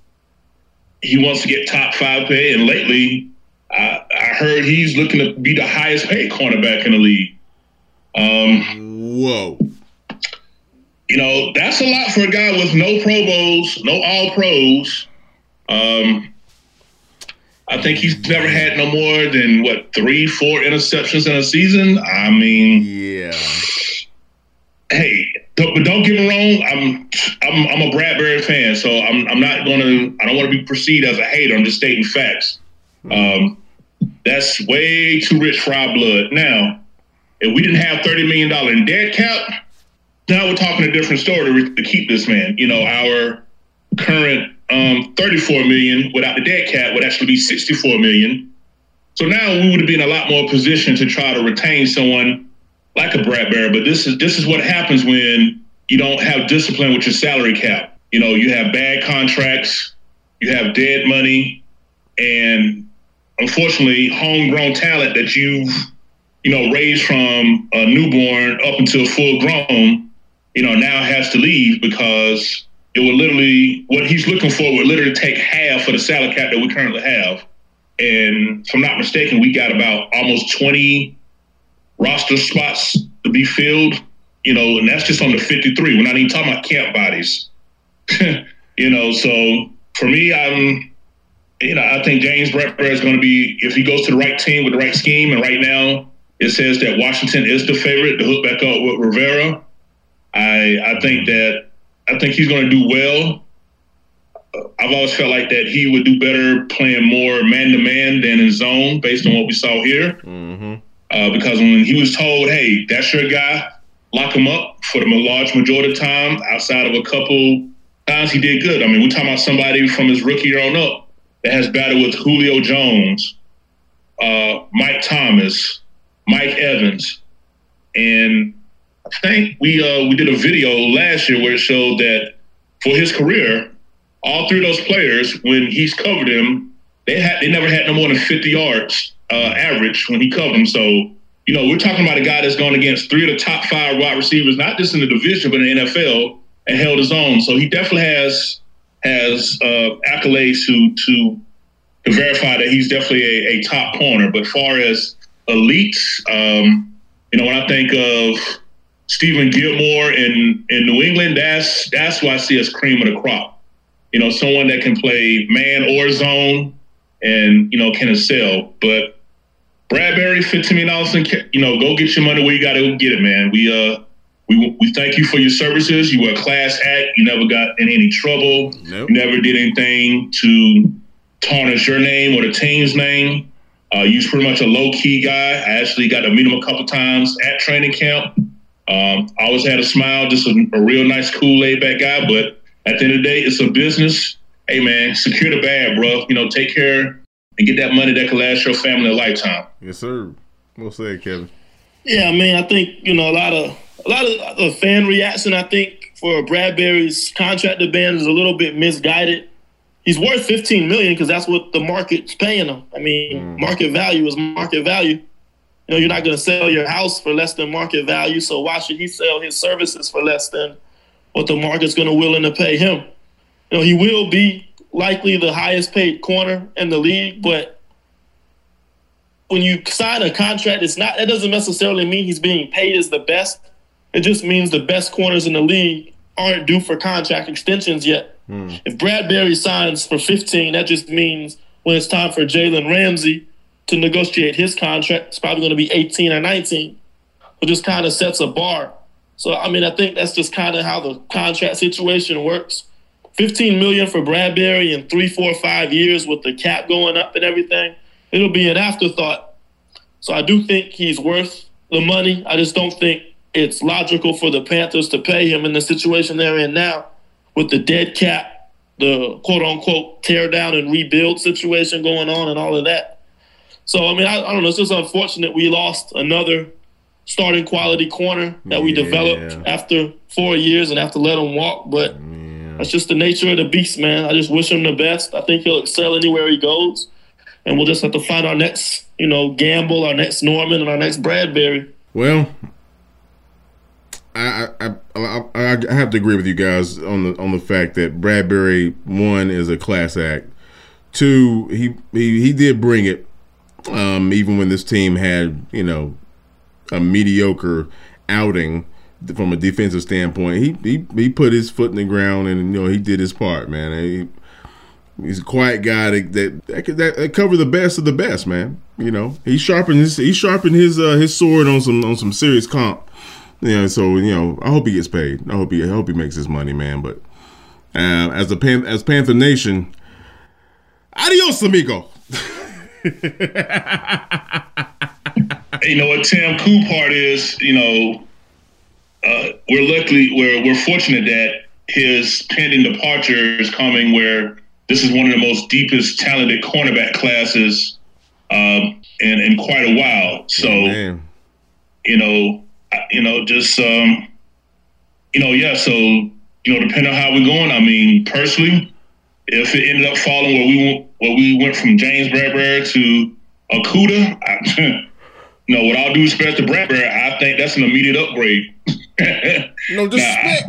he wants to get top five pay, and lately, I, I, heard he's looking to be the highest paid cornerback in the league. Um, Whoa. You know, that's a lot for a guy with no Pro Bowls, no All Pros. Um, I think he's never had no more than what three, four interceptions in a season. I mean, yeah. Hey, don't, but don't get me wrong. I'm I'm I'm a Bradberry fan, so I'm I'm not gonna. I don't want to be perceived as a hater. I'm just stating facts. Um, that's way too rich for our blood. Now, if we didn't have thirty million dollar in dead cap, now we're talking a different story to, to keep this man. You know, our current um, 34 million without the dead cap would actually be 64 million. So now we would have been a lot more position to try to retain someone like a Bradberry. But this is this is what happens when you don't have discipline with your salary cap. You know, you have bad contracts, you have dead money, and unfortunately, homegrown talent that you've you know raised from a newborn up until full grown, you know, now has to leave because it would literally what he's looking for would literally take half of the salary cap that we currently have. And if I'm not mistaken, we got about almost 20 roster spots to be filled. You know, and that's just on the 53. We're not even talking about camp bodies. you know, so for me, I'm, you know, I think James Bradberry is going to be if he goes to the right team with the right scheme. And right now, it says that Washington is the favorite to hook back up with Rivera. I I think that I think he's going to do well. I've always felt like that he would do better playing more man to man than in zone, based on what we saw here. Mm-hmm. Uh, because when he was told, "Hey, that's your guy," lock him up for the large majority of time. Outside of a couple times, he did good. I mean, we're talking about somebody from his rookie year on up that has battled with Julio Jones, uh, Mike Thomas, Mike Evans, and I think we uh, we did a video last year where it showed that for his career, all three of those players, when he's covered them, they had they never had no more than 50 yards uh, average when he covered them. So you know we're talking about a guy that's gone against three of the top five wide receivers, not just in the division but in the NFL, and held his own. So he definitely has has uh, accolades to to to verify that he's definitely a, a top corner. But far as elites, um, you know, when I think of Stephon Gilmore in in New England, that's that's why I see us cream of the crop. You know, someone that can play man or zone, and you know can excel. But Bradberry, fit Timmy Nelson, you know, go get your money where you got to get it, man. We uh we we thank you for your services. You were a class act. You never got in any trouble. Nope. You never did anything to tarnish your name or the team's name. Uh, you was pretty much a low key guy. I actually got to meet him a couple times at training camp. Um, I always had a smile, just a, a real nice, cool, laid back guy. But at the end of the day, it's a business. Hey man, secure the bag, bro. You know, take care and get that money that can last your family a lifetime. Yes, sir. Well said, Kevin. Yeah, I mean, I think you know a lot of a lot of the fan reaction. I think for Bradberry's contract demand is a little bit misguided. He's worth 15 million because that's what the market's paying him. I mean, mm. market value is market value. You know, you're not going to sell your house for less than market value. So why should he sell his services for less than what the market's going to willing to pay him? You know, he will be likely the highest paid corner in the league, but when you sign a contract, it's not that doesn't necessarily mean he's being paid as the best. It just means the best corners in the league aren't due for contract extensions yet. Mm. If Bradberry signs for 15, that just means when it's time for Jalen Ramsey to negotiate his contract. It's probably going to be 18 or 19. So just kind of sets a bar. So I mean, I think that's just kind of how the contract situation works. 15 million for Bradberry in three, four, five years with the cap going up and everything. It'll be an afterthought. So I do think he's worth the money. I just don't think it's logical for the Panthers to pay him in the situation they're in now with the dead cap, the quote unquote tear down and rebuild situation going on and all of that. So I mean, I, I, don't know. It's just unfortunate we lost another starting quality corner that we developed after four years and have to let him walk. But yeah. that's just the nature of the beast, man. I just wish him the best. I think he'll excel anywhere he goes, and we'll just have to find our next, you know, Gamble, our next Norman, and our next Bradberry. Well. I, I, I I have to agree with you guys on the on the fact that Bradberry one is a class act. Two, he he, he did bring it um, even when this team had, you know, a mediocre outing from a defensive standpoint, he he, he put his foot in the ground and you know he did his part, man. He, he's a quiet guy that that, that, that, cover the best of the best, man. You know, he sharpened his he sharpened his uh, his sword on some on some serious comp. Know, so you know, I hope he gets paid. I hope he I hope he makes his money, man. But uh, as a Pan- as Panther Nation, adios, amigo. you know what Tim cool part is, you know, uh, we're luckily we're we're fortunate that his pending departure is coming where this is one of the most deepest talented cornerback classes um, in, in quite a while. So, oh, you know, you know, just um, you know, yeah. So, you know, depending on how we're going, I mean, personally, if it ended up falling where we went, where we went from James Bradberry to Okudah, I, you know, with all due respect to Bradberry, I think that's an immediate upgrade. no disrespect.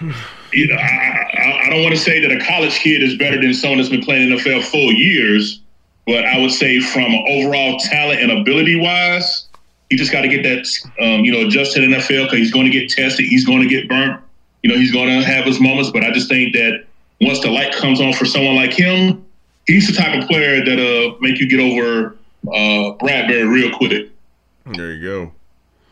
You know, I, I, I don't want to say that a college kid is better than someone that's been playing in the NFL four years, but I would say from overall talent and ability wise, he just got to get that, um, you know, adjusted to the NFL because he's going to get tested, he's going to get burnt, you know, he's going to have his moments. But I just think that once the light comes on for someone like him, he's the type of player that'll make you get over uh, Bradberry real quick. There you go.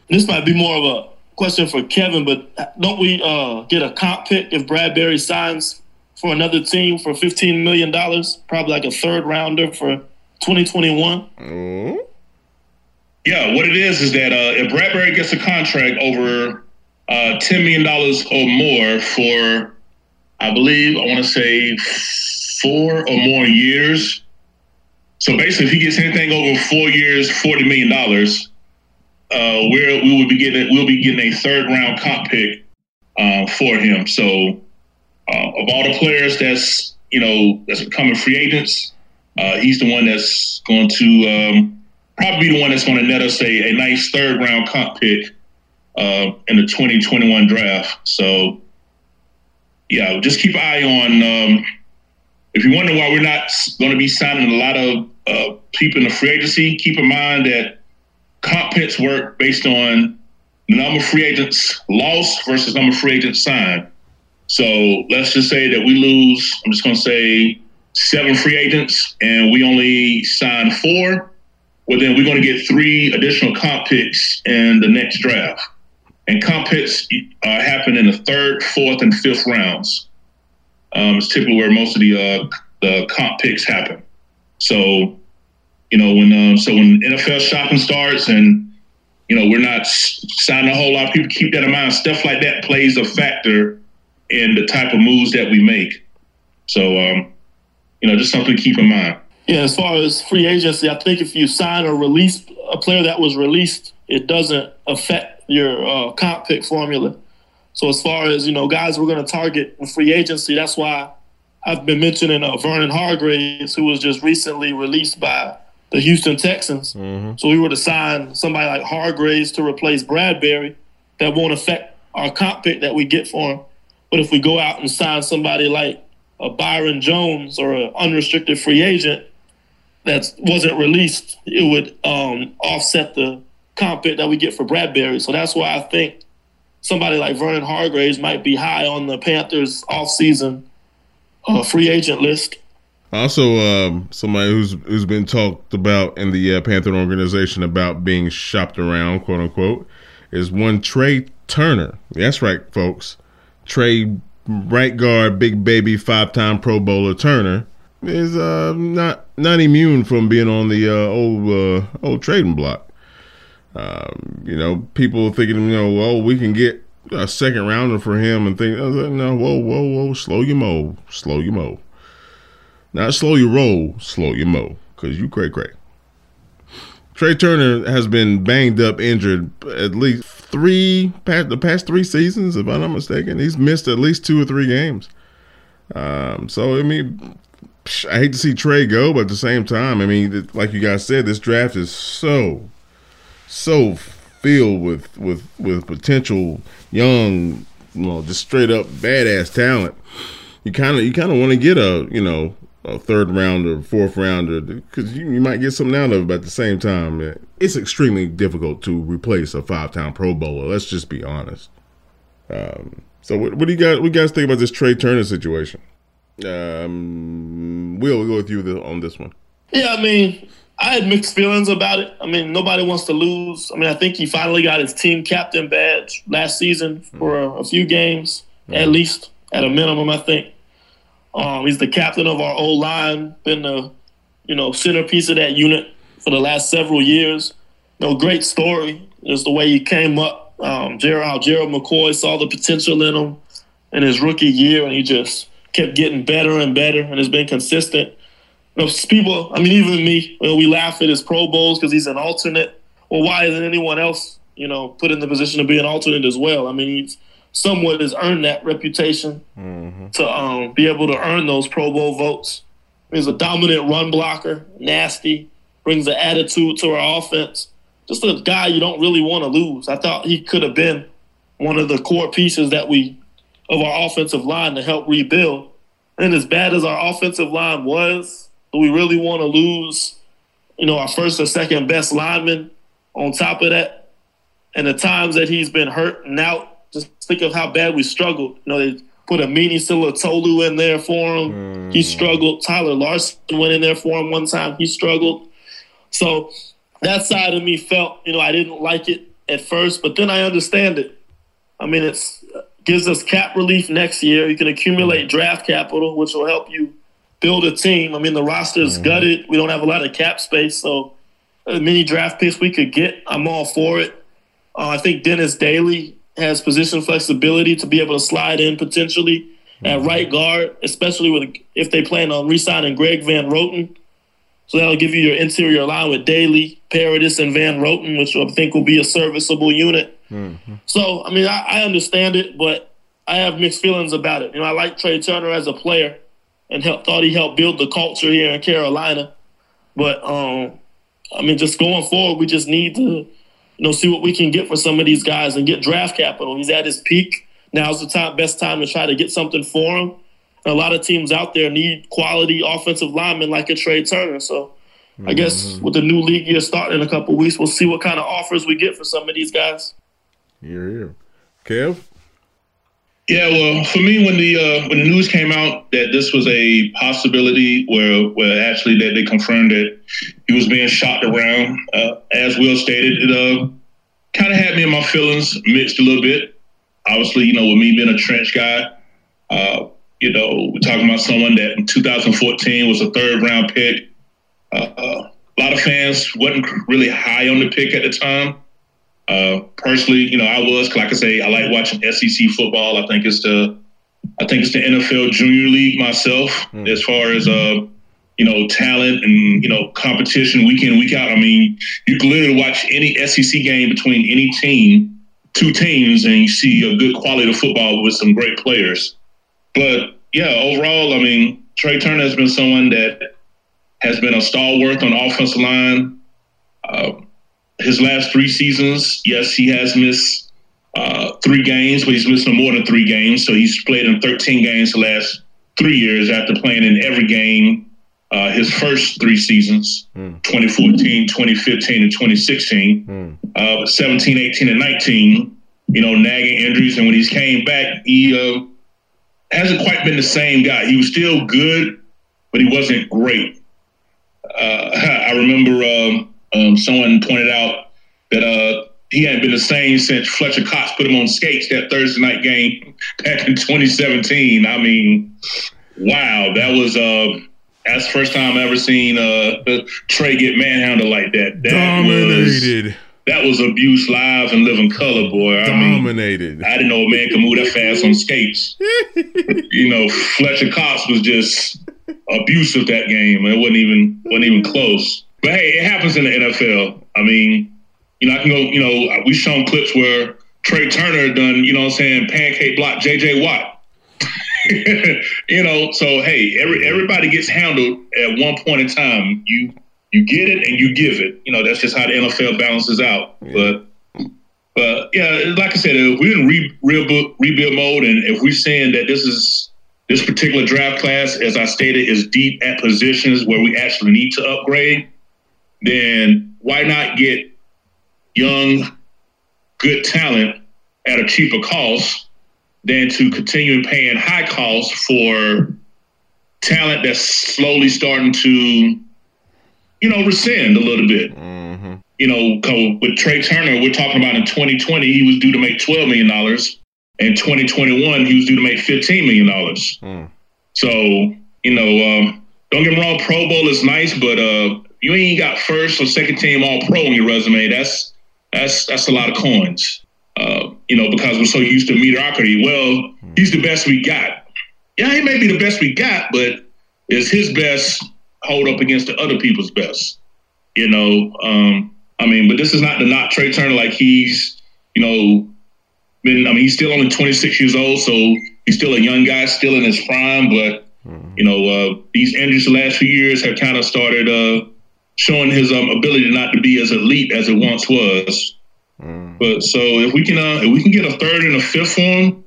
This might be more of a question for Kevin, but don't we uh, get a comp pick if Bradberry signs for another team for fifteen million dollars? Probably like a third rounder for twenty twenty one. Mm-hmm. Yeah, what it is is that uh, if Bradberry gets a contract over uh, ten million dollars or more for, I believe I want to say four or more years. So basically, if he gets anything over four years, forty million dollars, uh, where we will be getting we'll be getting a third round comp pick uh, for him. So uh, of all the players that's you know that's becoming free agents, uh, he's the one that's going to um, probably be the one that's going to net us a, a nice third round comp pick uh, in the 2021 draft. So yeah, just keep an eye on. Um, if you wonder why we're not going to be signing a lot of uh, people in the free agency, keep in mind that comp picks work based on the number of free agents lost versus number of free agents signed. So let's just say that we lose, I'm just going to say seven free agents and we only sign four. Well, then we're going to get three additional comp picks in the next draft. And comp picks uh, happen in the third, fourth, and fifth rounds. Um, it's typically where most of the uh, the comp picks happen. So you know, when um, so when NFL shopping starts and you know we're not signing a whole lot of people, keep that in mind. Stuff like that plays a factor in the type of moves that we make. So, um, you know, just something to keep in mind. Yeah, as far as free agency, I think if you sign or release a player that was released, it doesn't affect your uh, comp pick formula. So as far as you know, guys, we're going to target in free agency. That's why I've been mentioning uh, Vernon Hargreaves, who was just recently released by the Houston Texans. Mm-hmm. So we were to sign somebody like Hargreaves to replace Bradberry. That won't affect our comp pick that we get for him. But if we go out and sign somebody like a Byron Jones or an unrestricted free agent that wasn't released, it would um, offset the comp that we get for Bradberry. So that's why I think somebody like Vernon Hargreaves might be high on the Panthers offseason uh, free agent list. Also, um, somebody who's who's been talked about in the uh, Panther organization about being shopped around, quote unquote, is one Trai Turner. That's right, folks. Trai, right guard, big baby, five-time Pro Bowler Turner is uh, not not immune from being on the uh, old uh, old trading block. Um, you know, people thinking, you know, well, we can get a second rounder for him, and think, no, whoa, whoa, whoa, slow your mo, slow your mo. Not slow your roll, slow your mo, because you cray cray. Trai Turner has been banged up, injured at least three past the past three seasons, if I'm not mistaken. He's missed at least two or three games. Um, so I mean, I hate to see Trai go, but at the same time, I mean, like you guys said, this draft is so, so filled with with with potential young, you know, just straight up badass talent. You kind of you kind of want to get a you know a third rounder, fourth rounder, because you, you, might get something out of it. But at the same time, it's extremely difficult to replace a five-time Pro Bowler. Let's just be honest. Um, so, what, what, do you guys, what do you guys think about this Trai Turner situation? Um, we'll go with you on this one. Yeah, I mean, I had mixed feelings about it. I mean, nobody wants to lose. I mean, I think he finally got his team captain badge last season for mm-hmm. a, a, few games, mm-hmm. at least at a minimum. I think. Um, he's the captain of our old line, been the you know centerpiece of that unit for the last several years. You know, great story. Just the way he came up. Um, Gerald Gerald McCoy saw the potential in him in his rookie year, and he just kept getting better and better, and has been consistent. You know, people, I mean, even me, you know, we laugh at his Pro Bowls because he's an alternate. Well, why isn't anyone else, you know, put in the position to be an alternate as well? I mean, he's somewhat has earned that reputation mm-hmm. to um, be able to earn those Pro Bowl votes. He's a dominant run blocker, nasty, brings an attitude to our offense. Just a guy you don't really want to lose. I thought he could have been one of the core pieces that we of our offensive line to help rebuild. And as bad as our offensive line was, do we really want to lose, you know, our first or second best lineman on top of that? And the times that he's been hurt and out, just think of how bad we struggled. You know, they put Amini Silatolu in there for him. Mm. He struggled. Tyler Larsen went in there for him one time. He struggled. So that side of me felt, you know, I didn't like it at first, but then I understand it. I mean, it's gives us cap relief next year. You can accumulate mm. draft capital, which will help you build a team. I mean, the roster is mm-hmm. gutted. We don't have a lot of cap space, so as many draft picks we could get, I'm all for it. Uh, I think Dennis Daly has position flexibility to be able to slide in potentially mm-hmm. at right guard, especially with if they plan on re-signing Greg Van Roten. So that'll give you your interior line with Daly, Paradis, and Van Roten, which I think will be a serviceable unit. Mm-hmm. So, I mean, I, I understand it, but I have mixed feelings about it. You know, I like Trai Turner as a player and help, thought he helped build the culture here in Carolina. But um, I mean, just going forward, we just need to, you know, see what we can get for some of these guys and get draft capital. He's at his peak. Now's the time, best time to try to get something for him. And a lot of teams out there need quality offensive linemen like a Trai Turner. So I guess mm-hmm. with the new league year starting in a couple weeks, we'll see what kind of offers we get for some of these guys. Yeah, yeah. Kev? Yeah, well, for me, when the uh, when the news came out that this was a possibility, where where actually that they confirmed that he was being shot around, uh, as Will stated, it uh, kind of had me in my feelings mixed a little bit. Obviously, you know, with me being a trench guy, uh, you know, we're talking about someone that in 2014 was a third round pick. Uh, a lot of fans wasn't really high on the pick at the time. Uh, personally, you know, I was like I say, I like watching SEC football. I think it's the, I think it's the NFL Junior League myself mm. as far as uh, you know, talent and you know, competition week in week out. I mean, you can literally watch any SEC game between any team, two teams, and you see a good quality of football with some great players. But yeah, overall, I mean, Trai Turner has been someone that has been a stalwart on the offensive line. Uh, his last three seasons, yes, he has missed uh, three games, but he's missed no more than three games. So he's played in 13 games the last three years after playing in every game uh, his first three seasons mm. 2014, 2015, and 2016. Mm. Uh, 17, 18, and 19, you know, nagging injuries. And when he's came back, he uh, hasn't quite been the same guy. He was still good, but he wasn't great. Uh, I remember um, someone pointed out that uh, he hadn't been the same since Fletcher Cox put him on skates that Thursday night game back in 2017. I mean, wow, that was uh, that's the first time I ever seen uh, Trai get manhandled like that. That Dominated. Was, that was abuse live and living color, boy. I Dominated. Mean, I didn't know a man could move that fast on skates. you know, Fletcher Cox was just abusive that game. It wasn't even wasn't even close. But hey, it happens in the NFL. I mean, you know, I can go, you know, we've shown clips where Trai Turner done, you know I'm saying, pancake block JJ Watt. you know, so hey, every everybody gets handled at one point in time. You you get it and you give it. You know, that's just how the NFL balances out. But but yeah, like I said, if we're in re- rebuild, rebuild mode, and if we're saying that this is this particular draft class, as I stated, is deep at positions where we actually need to upgrade, then why not get young, good talent at a cheaper cost than to continue paying high costs for talent that's slowly starting to, you know, rescind a little bit. Mm-hmm. You know, with Trai Turner, we're talking about in 2020, he was due to make $12 million. In 2021, he was due to make $15 million. Mm. So, you know, um, don't get me wrong, Pro Bowl is nice, but uh, you ain't got first or second team All Pro on your resume. That's that's that's a lot of coins. Uh, you know, because we're so used to mediocrity. Well, he's the best we got. Yeah, he may be the best we got, but is his best hold up against the other people's best. You know, um, I mean, but this is not the not Trai Turner like he's, you know, been. I mean, he's still only 26 years old, so he's still a young guy, still in his prime. But mm-hmm. you know, uh, these injuries the last few years have kind of started uh, showing his um, ability not to be as elite as it once was. Mm. But so if we can, uh, if we can get a third and a fifth one,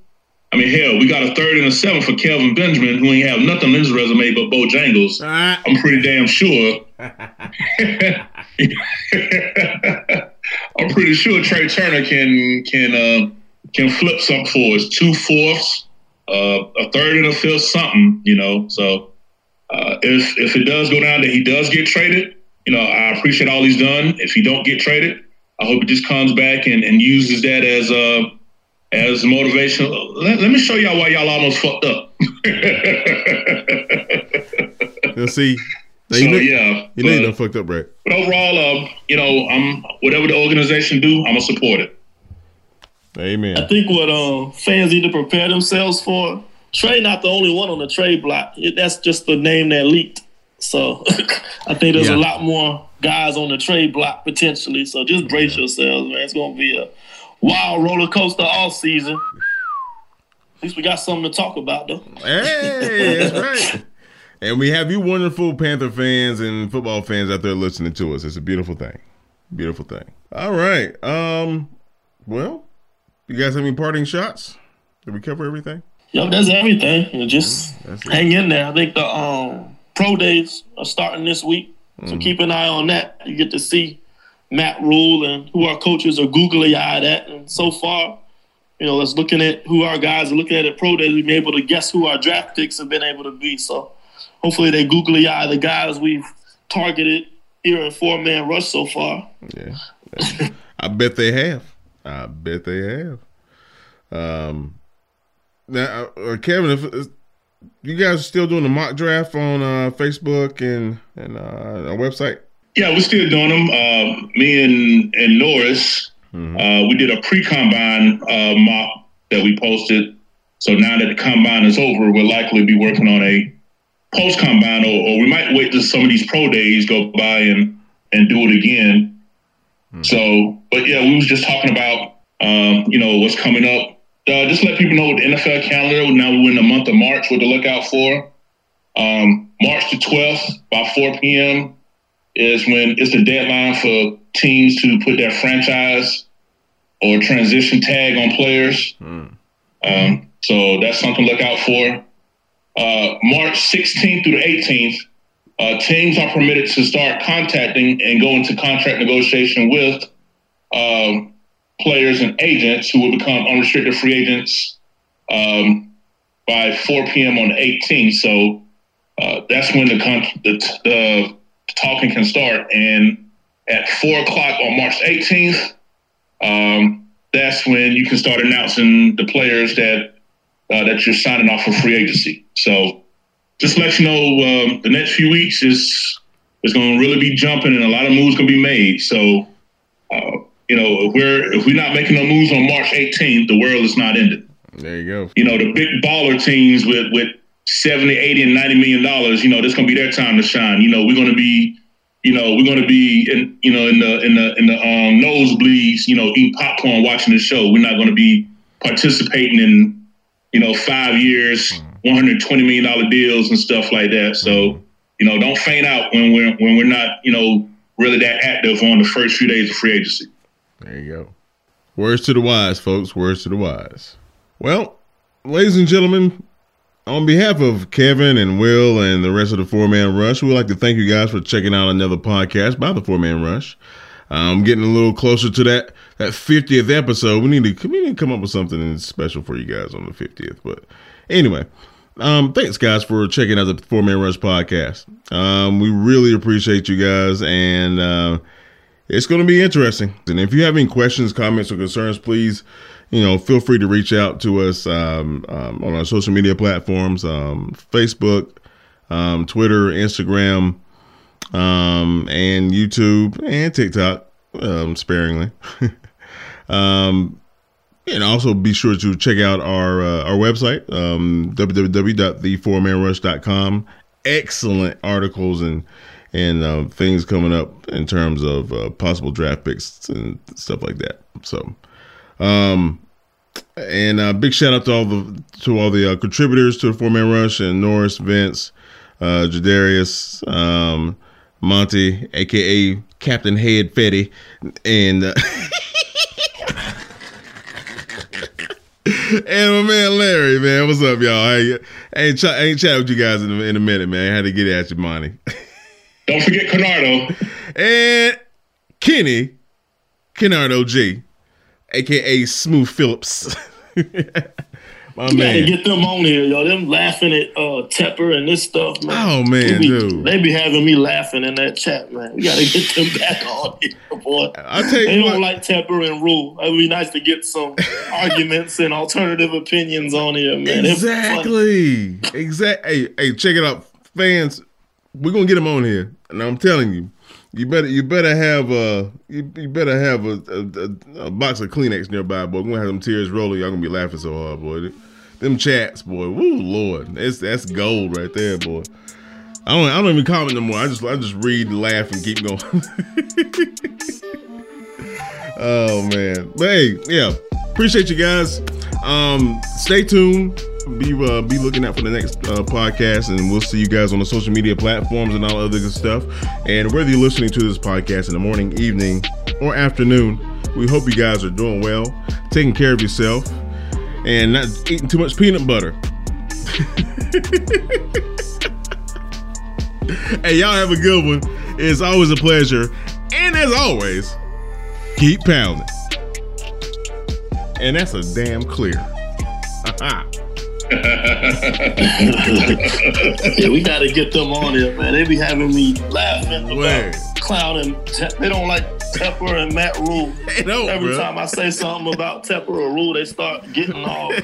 I mean, hell, we got a third and a seventh for Kelvin Benjamin, who ain't have nothing on his resume but Bojangles. Uh. I'm pretty damn sure. I'm pretty sure Trai Turner can can uh, can flip something for us. Two fourths, uh, a third and a fifth, something, you know. So uh, if if it does go down that he does get traded, you know, I appreciate all he's done. If he don't get traded, I hope he just comes back and, and uses that as uh as motivation. Let, let me show y'all why y'all almost fucked up. Let's see. Now, so, you know, yeah, you know you done fucked up, right? But overall, uh, you know, I'm whatever the organization do, I'm gonna support it. Amen. I think what uh, fans need to prepare themselves for. Trai not the only one on the trade block. It, that's just the name that leaked. So I think there's yeah. a lot more guys on the trade block potentially. So just brace yeah. yourselves, man. It's gonna be a wild roller coaster all season. At least we got something to talk about, though. Hey, that's right. And we have you wonderful Panther fans and football fans out there listening to us. It's a beautiful thing. Beautiful thing. All right. Um, well, you guys have any parting shots? Did we cover everything? Yep, that's everything. just that's hang in there. I think the um, pro days are starting this week. So mm-hmm. keep an eye on that. You get to see Matt Rhule and who our coaches are googly eyed at. And so far, you know, let's looking at who our guys are looking at at pro days, we've been able to guess who our draft picks have been able to be. So hopefully they googly eye the guys we've targeted here in four man rush so far. Yeah, I bet they have. I bet they have. Um, now, uh, uh Kevin, if you guys are still doing the mock draft on uh, Facebook and and uh, our website. Yeah, we're still doing them. Uh, me and and Norris, mm-hmm. uh, we did a pre combine uh, mock that we posted. So now that the combine is over, we'll likely be working on a post combine, or, or, we might wait till some of these pro days go by and and do it again. Mm-hmm. So, but yeah, we was just talking about um, you know what's coming up. Uh, just let people know what the NFL calendar. Now we're in the month of March. What to look out for. Um, March the twelfth by four p.m. is when it's the deadline for teams to put their franchise or transition tag on players. Mm. Um, so that's something to look out for uh, March 16th through the 18th, uh, teams are permitted to start contacting and go into contract negotiation with um, players and agents who will become unrestricted free agents um, by 4 p.m. on the 18th. So uh, that's when the, con- the, the talking can start. And at 4 o'clock on March 18th, um, that's when you can start announcing the players that uh, that you're signing off for free agency. So just let you know, um, the next few weeks is is going to really be jumping, and a lot of moves going to be made. So, uh, you know, if we're if we're not making no moves on March 18th, the world is not ended. There you go. You know, the big baller teams with with 70, 80, and 90 million dollars, you know, this going to be their time to shine. You know, we're going to be you know, we're going to be in, you know, in the in the in the um, nosebleeds, you know, eating popcorn, watching the show. We're not going to be participating in you know, five years, mm-hmm. $120 million deals and stuff like that. So, mm-hmm. you know, don't faint out when we're when we're not, you know, really that active on the first few days of free agency. There you go. Words to the wise, folks. Words to the wise. Well, ladies and gentlemen, on behalf of Kevin and Will and the rest of the Four Man Rush, we'd like to thank you guys for checking out another podcast by the Four Man Rush. I'm um, getting a little closer to that that 50th episode. We need to we need to come up with something special for you guys on the 50th. But anyway, um, thanks guys for checking out the Four Man Rush podcast. Um, we really appreciate you guys, and uh, it's going to be interesting. And if you have any questions, comments, or concerns, please, you know, feel free to reach out to us um, um, on our social media platforms: um, Facebook, um, Twitter, Instagram um, and YouTube and TikTok, um, sparingly. and also be sure to check out our uh, our website, um, www.thefourmanrush.com, excellent articles and and uh, things coming up in terms of uh, possible draft picks and stuff like that. So, um, and uh, big shout out to all the to all the uh, contributors to the four man rush and Norris, Vince, uh, Jadarius, um, Monty, aka Captain Head Fetty, and. Uh, and my man Larry, man, what's up, y'all? I, I ain't, ch- I ain't chat with you guys in a, in a minute, man. I had to get at you, Monty. Don't forget Canardo. and Kenny, Kennardo G, aka Smooth Phillips. My You man. gotta get them on here, yo. Them laughing at uh Tepper and this stuff, man. Oh, man, they be, dude. They be having me laughing in that chat, man. We gotta get them back on here, boy. I'll tell you They what- don't like Tepper and Rhule. It would be nice to get some arguments and alternative opinions on here, man. It'd be funny. Exactly. Exactly. Hey, hey, check it out, fans. We're gonna get him on here, and I'm telling you, you better you better have a you, you better have a, a, a, box of Kleenex nearby, boy. We're gonna have them tears rolling. Y'all gonna be laughing so hard, boy. Them chats, boy. Woo, Lord, that's that's gold right there, boy. I don't I don't even comment no more. I just I just read, laugh, and keep going. oh man, but hey, yeah, appreciate you guys. Um, stay tuned. Be uh, be looking out for the next uh, podcast, and we'll see you guys on the social media platforms and all other good stuff. And whether you're listening to this podcast in the morning, evening, or afternoon, we hope you guys are doing well, taking care of yourself, and not eating too much peanut butter. hey, y'all have a good one. It's always a pleasure, and as always, keep pounding. And that's a damn clear. Yeah, we gotta get them on here, man. They be having me laughing Word. about clowning. Te- they don't like Tepper and Matt Rhule. Every bro. time I say something about Tepper or Rhule, they start getting all.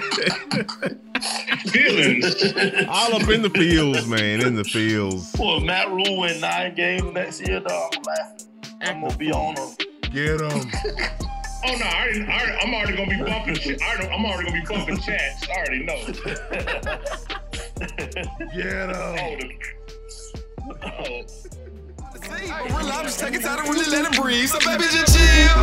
Feelings. All up in the fields, man, in the fields. Boy, Matt Rhule win nine games next year, dog. I'm laughing. I'm gonna be on them. Get them. Oh no, I already, I already, I'm already gonna be bumping shit. I already, I'm already gonna be bumping chats. I already know. Get Oh, the, oh. Real, I'm just taking time to really let it breathe. So baby, just chill.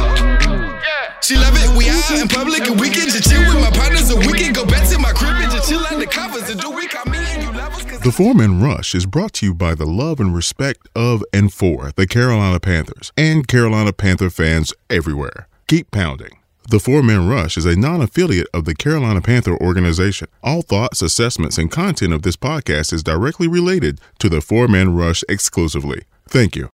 She love it. We out in public and we can just chill with my partners and we can go back to my crib and just chill under covers and do we call me and you lovers. Cause The Four Man Rush is brought to you by the love and respect of and for the Carolina Panthers and Carolina Panther fans everywhere. Keep pounding. The Four Man Rush is a non affiliate of the Carolina Panther organization. All thoughts, assessments, and content of this podcast is directly related to the Four Man Rush exclusively. Thank you.